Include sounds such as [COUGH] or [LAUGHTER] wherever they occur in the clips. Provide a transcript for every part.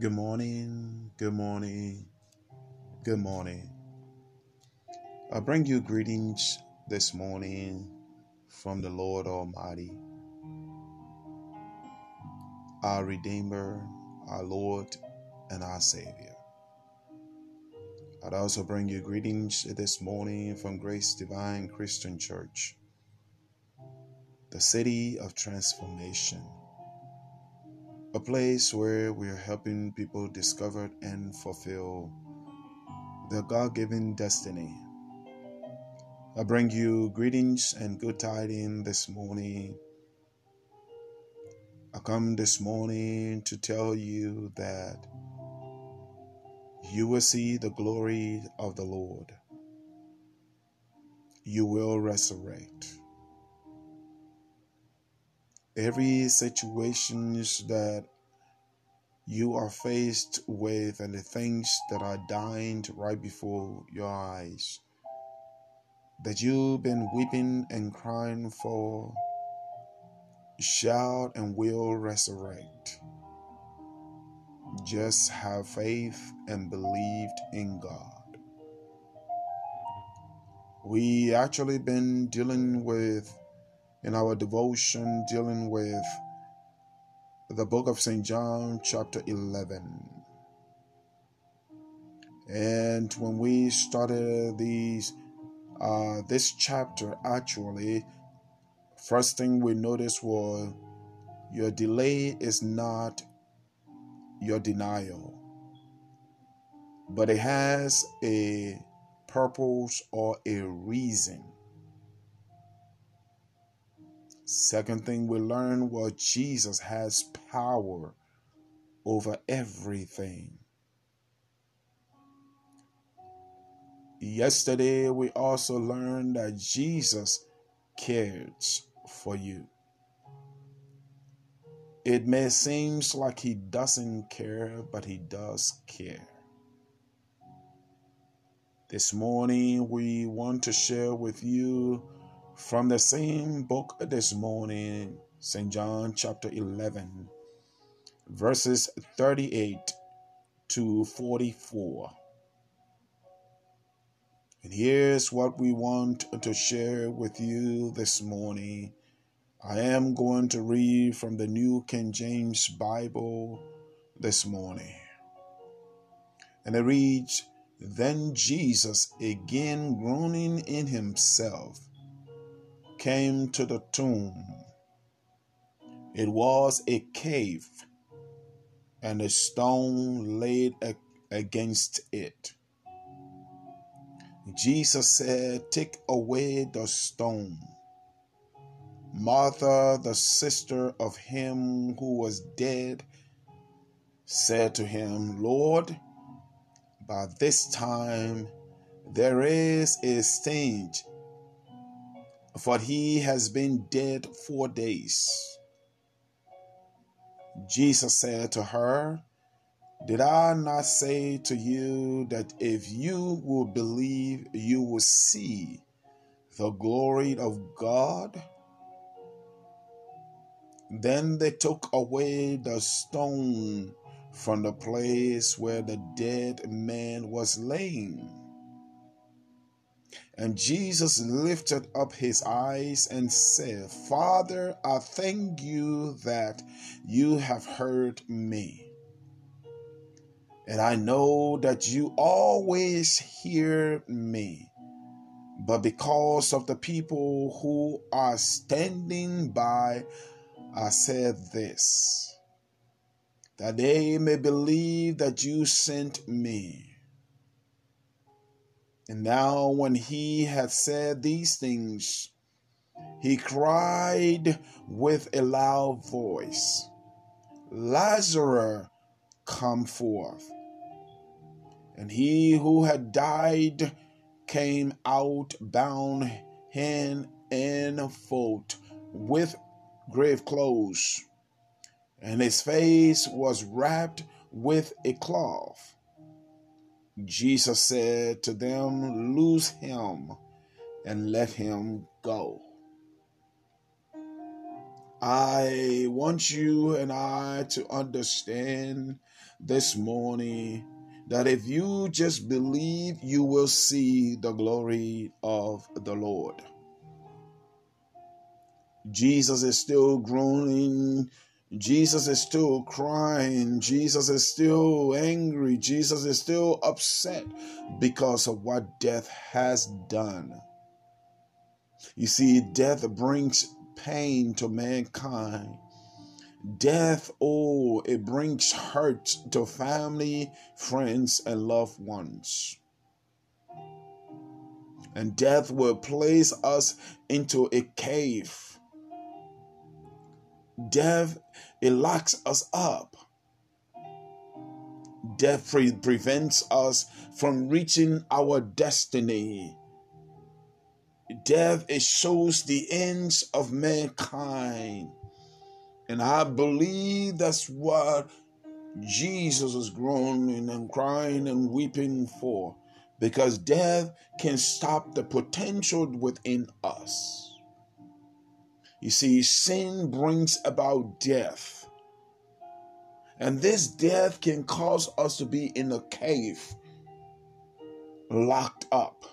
Good morning, good morning, good morning. I bring you greetings this morning from the Lord Almighty, our Redeemer, our Lord, and our Savior. I'd also bring you greetings this morning from Grace Divine Christian Church, the city of transformation a place where we're helping people discover and fulfill their God given destiny. I bring you greetings and good tidings this morning. I come this morning to tell you that you will see the glory of the Lord. You will resurrect every situations that you are faced with and the things that are dying right before your eyes that you've been weeping and crying for shall and will resurrect. Just have faith and believed in god. We actually been dealing with in our devotion dealing with the book of St. John, chapter 11. And when we started these, uh, this chapter, actually, first thing we noticed was your delay is not your denial, but it has a purpose or a reason. Second thing we learned was Jesus has power over everything. Yesterday, we also learned that Jesus cares for you. It may seem like he doesn't care, but he does care. This morning, we want to share with you from the same book this morning, St. John chapter 11, verses 38 to 44. And here's what we want to share with you this morning. I am going to read from the New King James Bible this morning. And it reads Then Jesus, again groaning in himself, came to the tomb. It was a cave, and a stone laid against it. Jesus said, Take away the stone. Martha, the sister of him who was dead, said to him, Lord, by this time there is a stench for he has been dead four days. Jesus said to her, Did I not say to you that if you will believe, you will see the glory of God? Then they took away the stone from the place where the dead man was laying. And Jesus lifted up his eyes and said, Father, I thank you that you have heard me. And I know that you always hear me. But because of the people who are standing by, I said this, that they may believe that you sent me. And now, when he had said these things, he cried with a loud voice, Lazarus, come forth. And he who had died came out bound hand and foot with grave clothes, and his face was wrapped with a cloth. Jesus said to them, Loose him and let him go. I want you and I to understand this morning that if you just believe, you will see the glory of the Lord. Jesus is still groaning. Jesus is still crying. Jesus is still angry. Jesus is still upset because of what death has done. You see, death brings pain to mankind. Death, oh, it brings hurt to family, friends, and loved ones. And death will place us into a cave. Death, it locks us up. Death pre- prevents us from reaching our destiny. Death, it shows the ends of mankind. And I believe that's what Jesus is groaning and crying and weeping for. Because death can stop the potential within us. You see, sin brings about death. And this death can cause us to be in a cave, locked up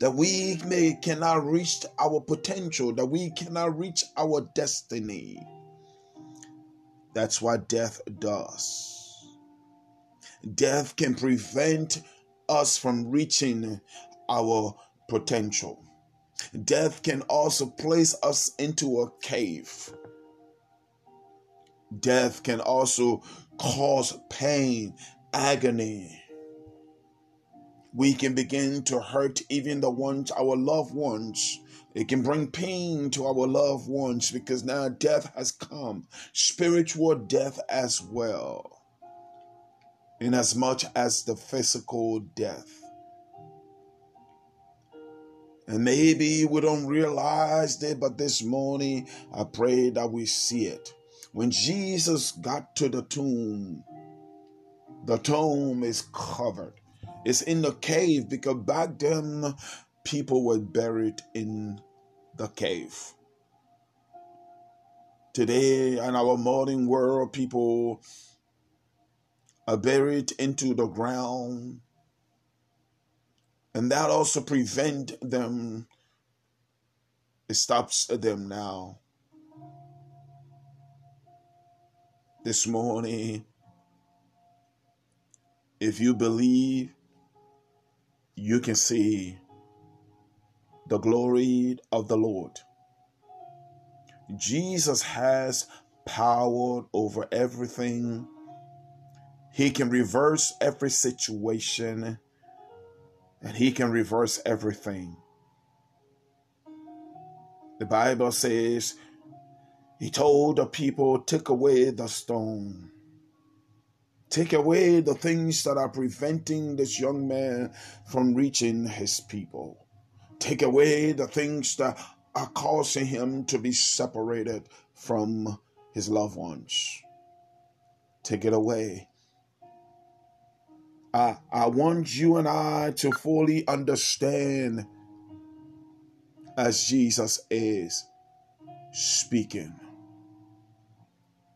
that we may cannot reach our potential, that we cannot reach our destiny. That's what death does. Death can prevent us from reaching our potential. Death can also place us into a cave. Death can also cause pain, agony, we can begin to hurt even the ones, our loved ones. It can bring pain to our loved ones because now death has come, spiritual death as well, in as much as the physical death. And maybe we don't realize it, but this morning I pray that we see it. When Jesus got to the tomb, the tomb is covered it's in the cave because back then people were buried in the cave. Today, in our modern world, people are buried into the ground. And that also prevent them, it stops them now. This morning, if you believe you can see the glory of the Lord. Jesus has power over everything. He can reverse every situation and he can reverse everything. The Bible says he told the people, Take away the stone. Take away the things that are preventing this young man from reaching his people. Take away the things that are causing him to be separated from his loved ones. Take it away. I, I want you and I to fully understand as Jesus is speaking.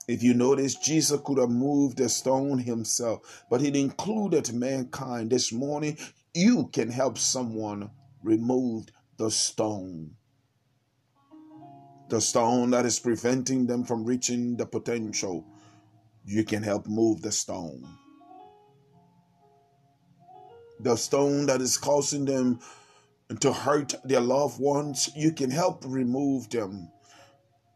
If you notice, Jesus could have moved the stone himself, but he included mankind. This morning, you can help someone remove the stone. The stone that is preventing them from reaching the potential. You can help move the stone. The stone that is causing them to hurt their loved ones, you can help remove them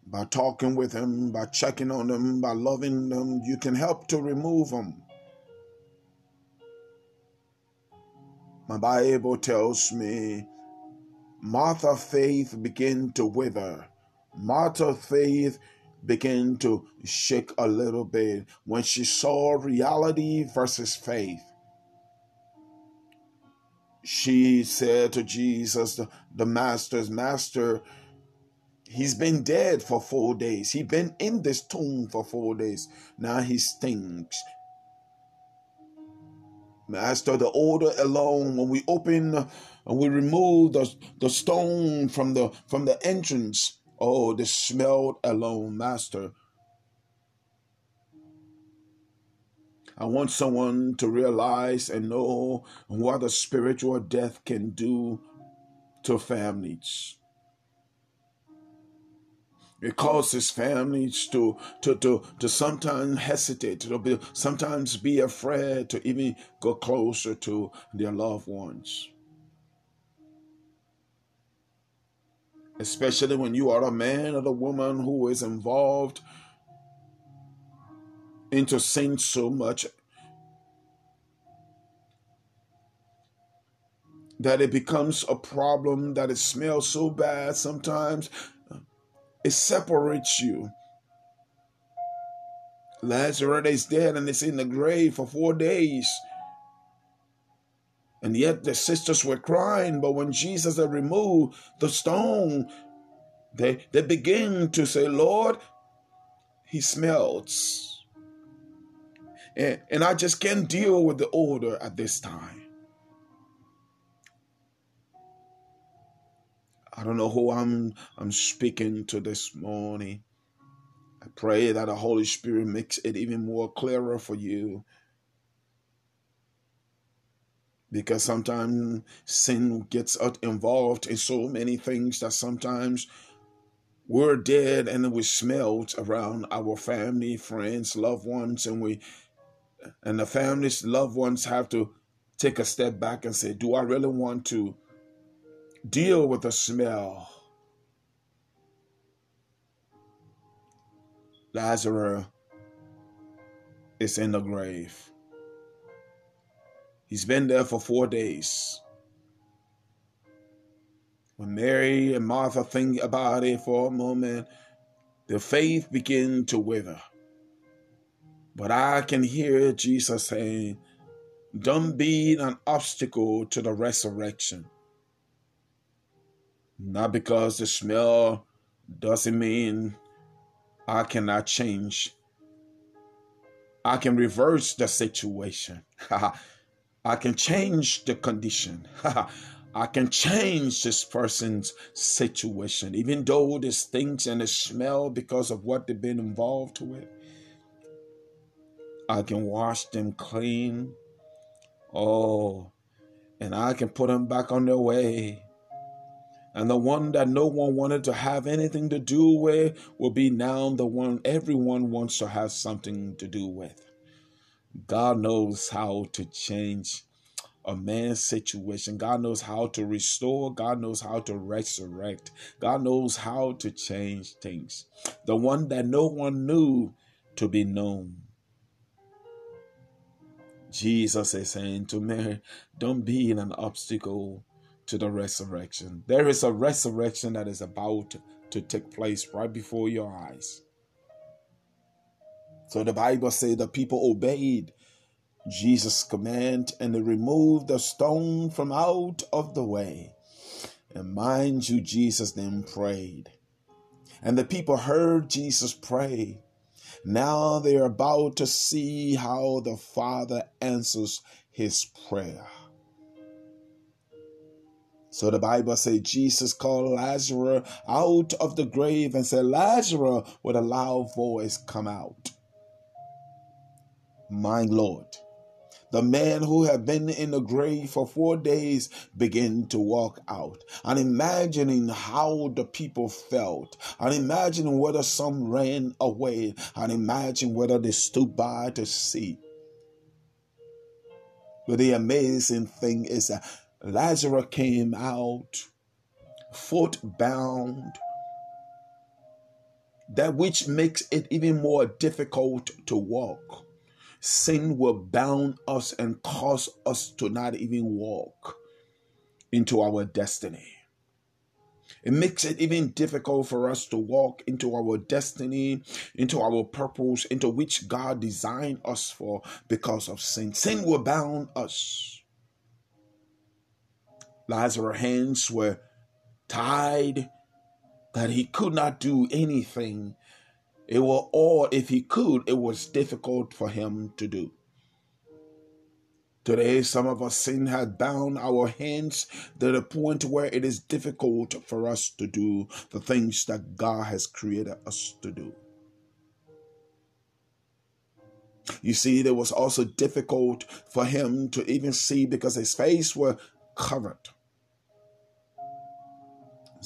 by talking with them, by checking on them, by loving them, you can help to remove them. My Bible tells me Martha faith began to wither. Martha faith began to shake a little bit when she saw reality versus faith. She said to Jesus, the, the master's master, He's been dead for four days. He's been in this tomb for four days. Now he stinks. Master, the order alone, when we open and we remove the, the stone from the from the entrance, Oh, the smell alone, Master. I want someone to realize and know what a spiritual death can do to families. It causes families to, to, to, to sometimes hesitate, to be, sometimes be afraid to even go closer to their loved ones. Especially when you are a man or a woman who is involved into sin so much that it becomes a problem that it smells so bad sometimes. It separates you. Lazarus is dead and it's in the grave for four days. And yet the sisters were crying but when jesus had removed the stone they they begin to say lord he smells and, I just can't deal with the odor at this time. I don't know who I'm I'm speaking to this morning. I pray that the Holy Spirit makes it even more clearer for you. Because sometimes sin gets involved in so many things that sometimes we're dead and we smelled around our family, friends, loved ones, and we and the families, loved ones have to take a step back and say, Do I really want to deal with the smell? Lazarus is in the grave. He's been there for four days. When Mary and Martha think about it for a moment, their faith begins to wither. But I can hear Jesus saying, Don't be an obstacle to the resurrection. Not because the smell doesn't mean I cannot change. I can reverse the situation. [LAUGHS] I can change the condition. [LAUGHS] I can change this person's situation, even though there's things and the smell because of what they've been involved with. I can wash them clean. Oh, and I can put them back on their way. And the one that no one wanted to have anything to do with will be now the one everyone wants to have something to do with. God knows how to change a man's situation. God knows how to restore. God knows how to resurrect. God knows how to change things. The one that no one knew to be known. Jesus is saying to Mary, don't be an obstacle to the resurrection. There is a resurrection that is about to take place right before your eyes. So the Bible says the people obeyed Jesus' command and they removed the stone from out of the way. And mind you, Jesus then prayed. And the people heard Jesus pray. Now they're about to see how the Father answers his prayer. So the Bible says Jesus called Lazarus out of the grave and said, Lazarus, with a loud voice, come out. My Lord. The man who had been in the grave for four days began to walk out. And imagining how the people felt and imagining whether some ran away and imagine whether they stood by to see. But the amazing thing is that Lazarus came out foot bound, that which makes it even more difficult to walk sin will bound us and cause us to not even walk into our destiny. It makes it even difficult for us to walk into our destiny, into our purpose, into which God designed us for because of sin. Sin will bound us. Lazarus' hands were tied that he could not do anything it was, or if he could, it was difficult for him to do. Today, some of us sin has bound our hands to the point where it is difficult for us to do the things that God has created us to do. You see, it was also difficult for him to even see because his face were covered.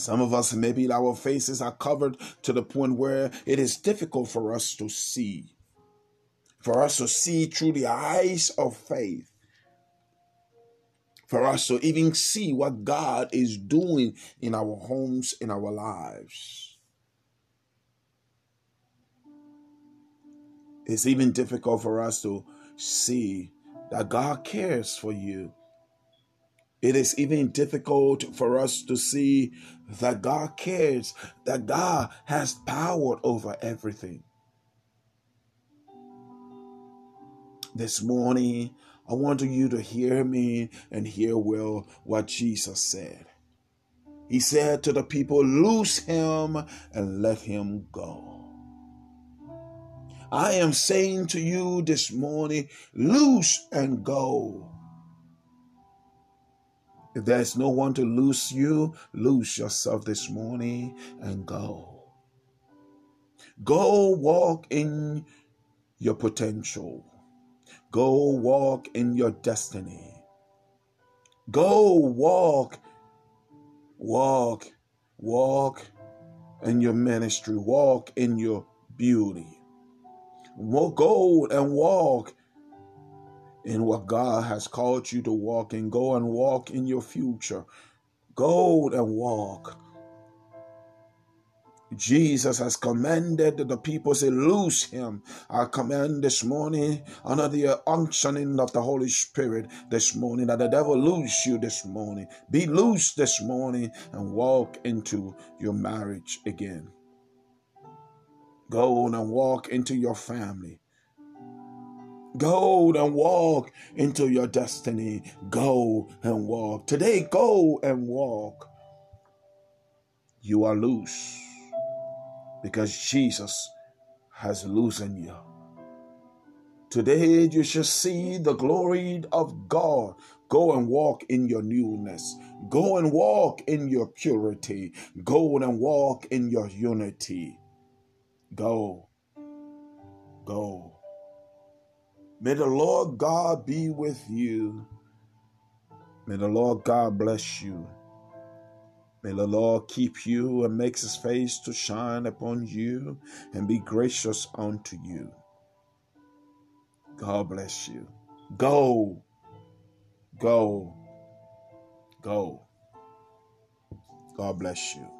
Some of us, maybe our faces are covered to the point where it is difficult for us to see. For us to see through the eyes of faith. For us to even see what God is doing in our homes, in our lives. It's even difficult for us to see that God cares for you. It is even difficult for us to see that God cares, that God has power over everything. This morning, I want you to hear me and hear well what Jesus said. He said to the people, Loose him and let him go. I am saying to you this morning, loose and go. If there's no one to loose you, loose yourself this morning and go. Go walk in your potential. Go walk in your destiny. Go walk, walk, walk in your ministry. Walk in your beauty. Go and walk in what God has called you to walk in. Go and walk in your future. Go and walk. Jesus has commanded the people, say, loose him. I command this morning, under the unctioning of the Holy Spirit this morning, that the devil loose you this morning. Be loose this morning and walk into your marriage again. Go and walk into your family. Go and walk into your destiny. Go and walk. Today, go and walk. You are loose because Jesus has loosened you. Today, you shall see the glory of God. Go and walk in your newness. Go and walk in your purity. Go and walk in your unity. Go. Go. May the Lord God be with you. May the Lord God bless you. May the Lord keep you and makes his face to shine upon you and be gracious unto you. God bless you. Go. Go. Go. God bless you.